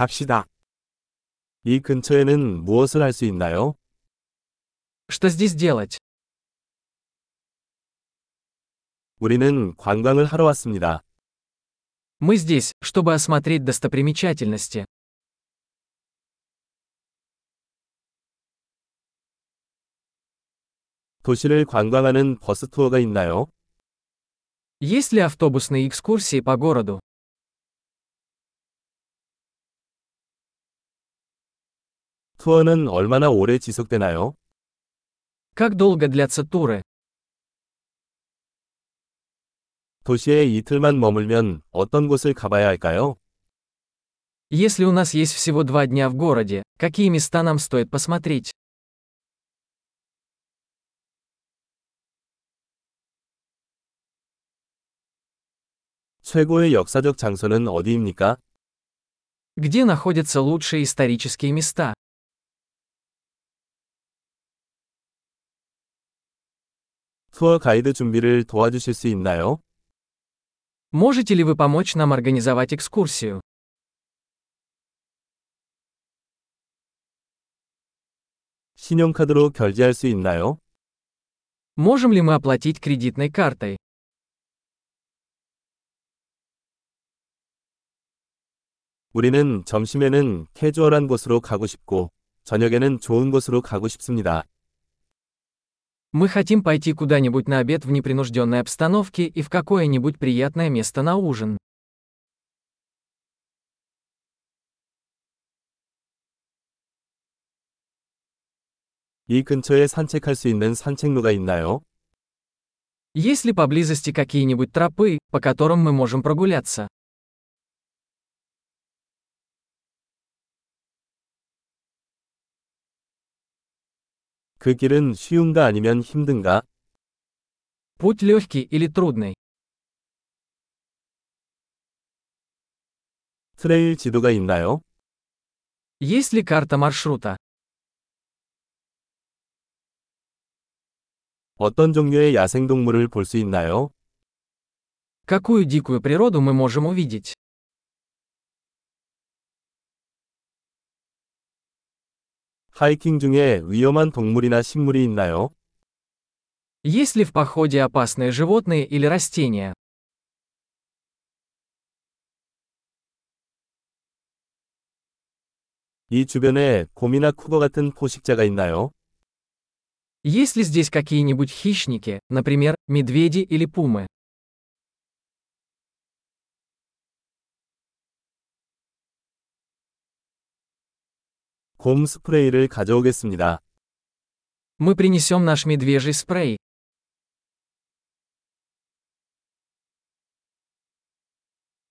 갑시다. 이 근처에는 무엇을 할 수 있나요? Что здесь делать? 우리는 관광을 하러 왔습니다. Мы здесь, чтобы осмотреть достопримечательности. 도시를 관광하는 버스 투어가 있나요? Есть ли автобусные экскурсии по городу? 투어는 얼마나 오래 지속되나요? Как долго длятся туры? 도시에 이틀만 머물면 어떤 곳을 가봐야 할까요? Если у нас есть всего два дня в городе, какие места нам стоит посмотреть? 최고의 역사적 장소는 어디입니까? Где находятся лучшие исторические места? 투어 가이드 준비를 도와주실 수 있나요? Можете ли вы помочь нам организовать экскурсию? 신용카드로 결제할 수 있나요? Можем ли мы оплатить кредитной картой? 우리는 점심에는 캐주얼한 곳으로 가고 싶고, 저녁에는 좋은 곳으로 가고 싶습니다. Мы хотим пойти куда-нибудь на обед в непринужденной обстановке и в какое-нибудь приятное место на ужин. 이 근처에 산책할 수 있는 산책로가 있나요? Есть ли поблизости какие-нибудь тропы, по которым мы можем прогуляться? 그 길은 쉬운가 아니면 힘든가? Путь легкий или трудный? 트레일 지도가 있나요? Есть ли карта маршрута? 어떤 종류의 야생동물을 볼 수 있나요? Какую дикую природу мы можем увидеть? 하이킹 중에 위험한 동물이나 식물이 있나요? Есть ли в походе опасные животные или растения? 이 주변에 곰이나 쿠거 같은 포식자가 있나요? Есть ли здесь какие-нибудь хищники, например, медведи или пумы? 곰 스프레이를 가져오겠습니다. Мы принесем наш медвежий спрей.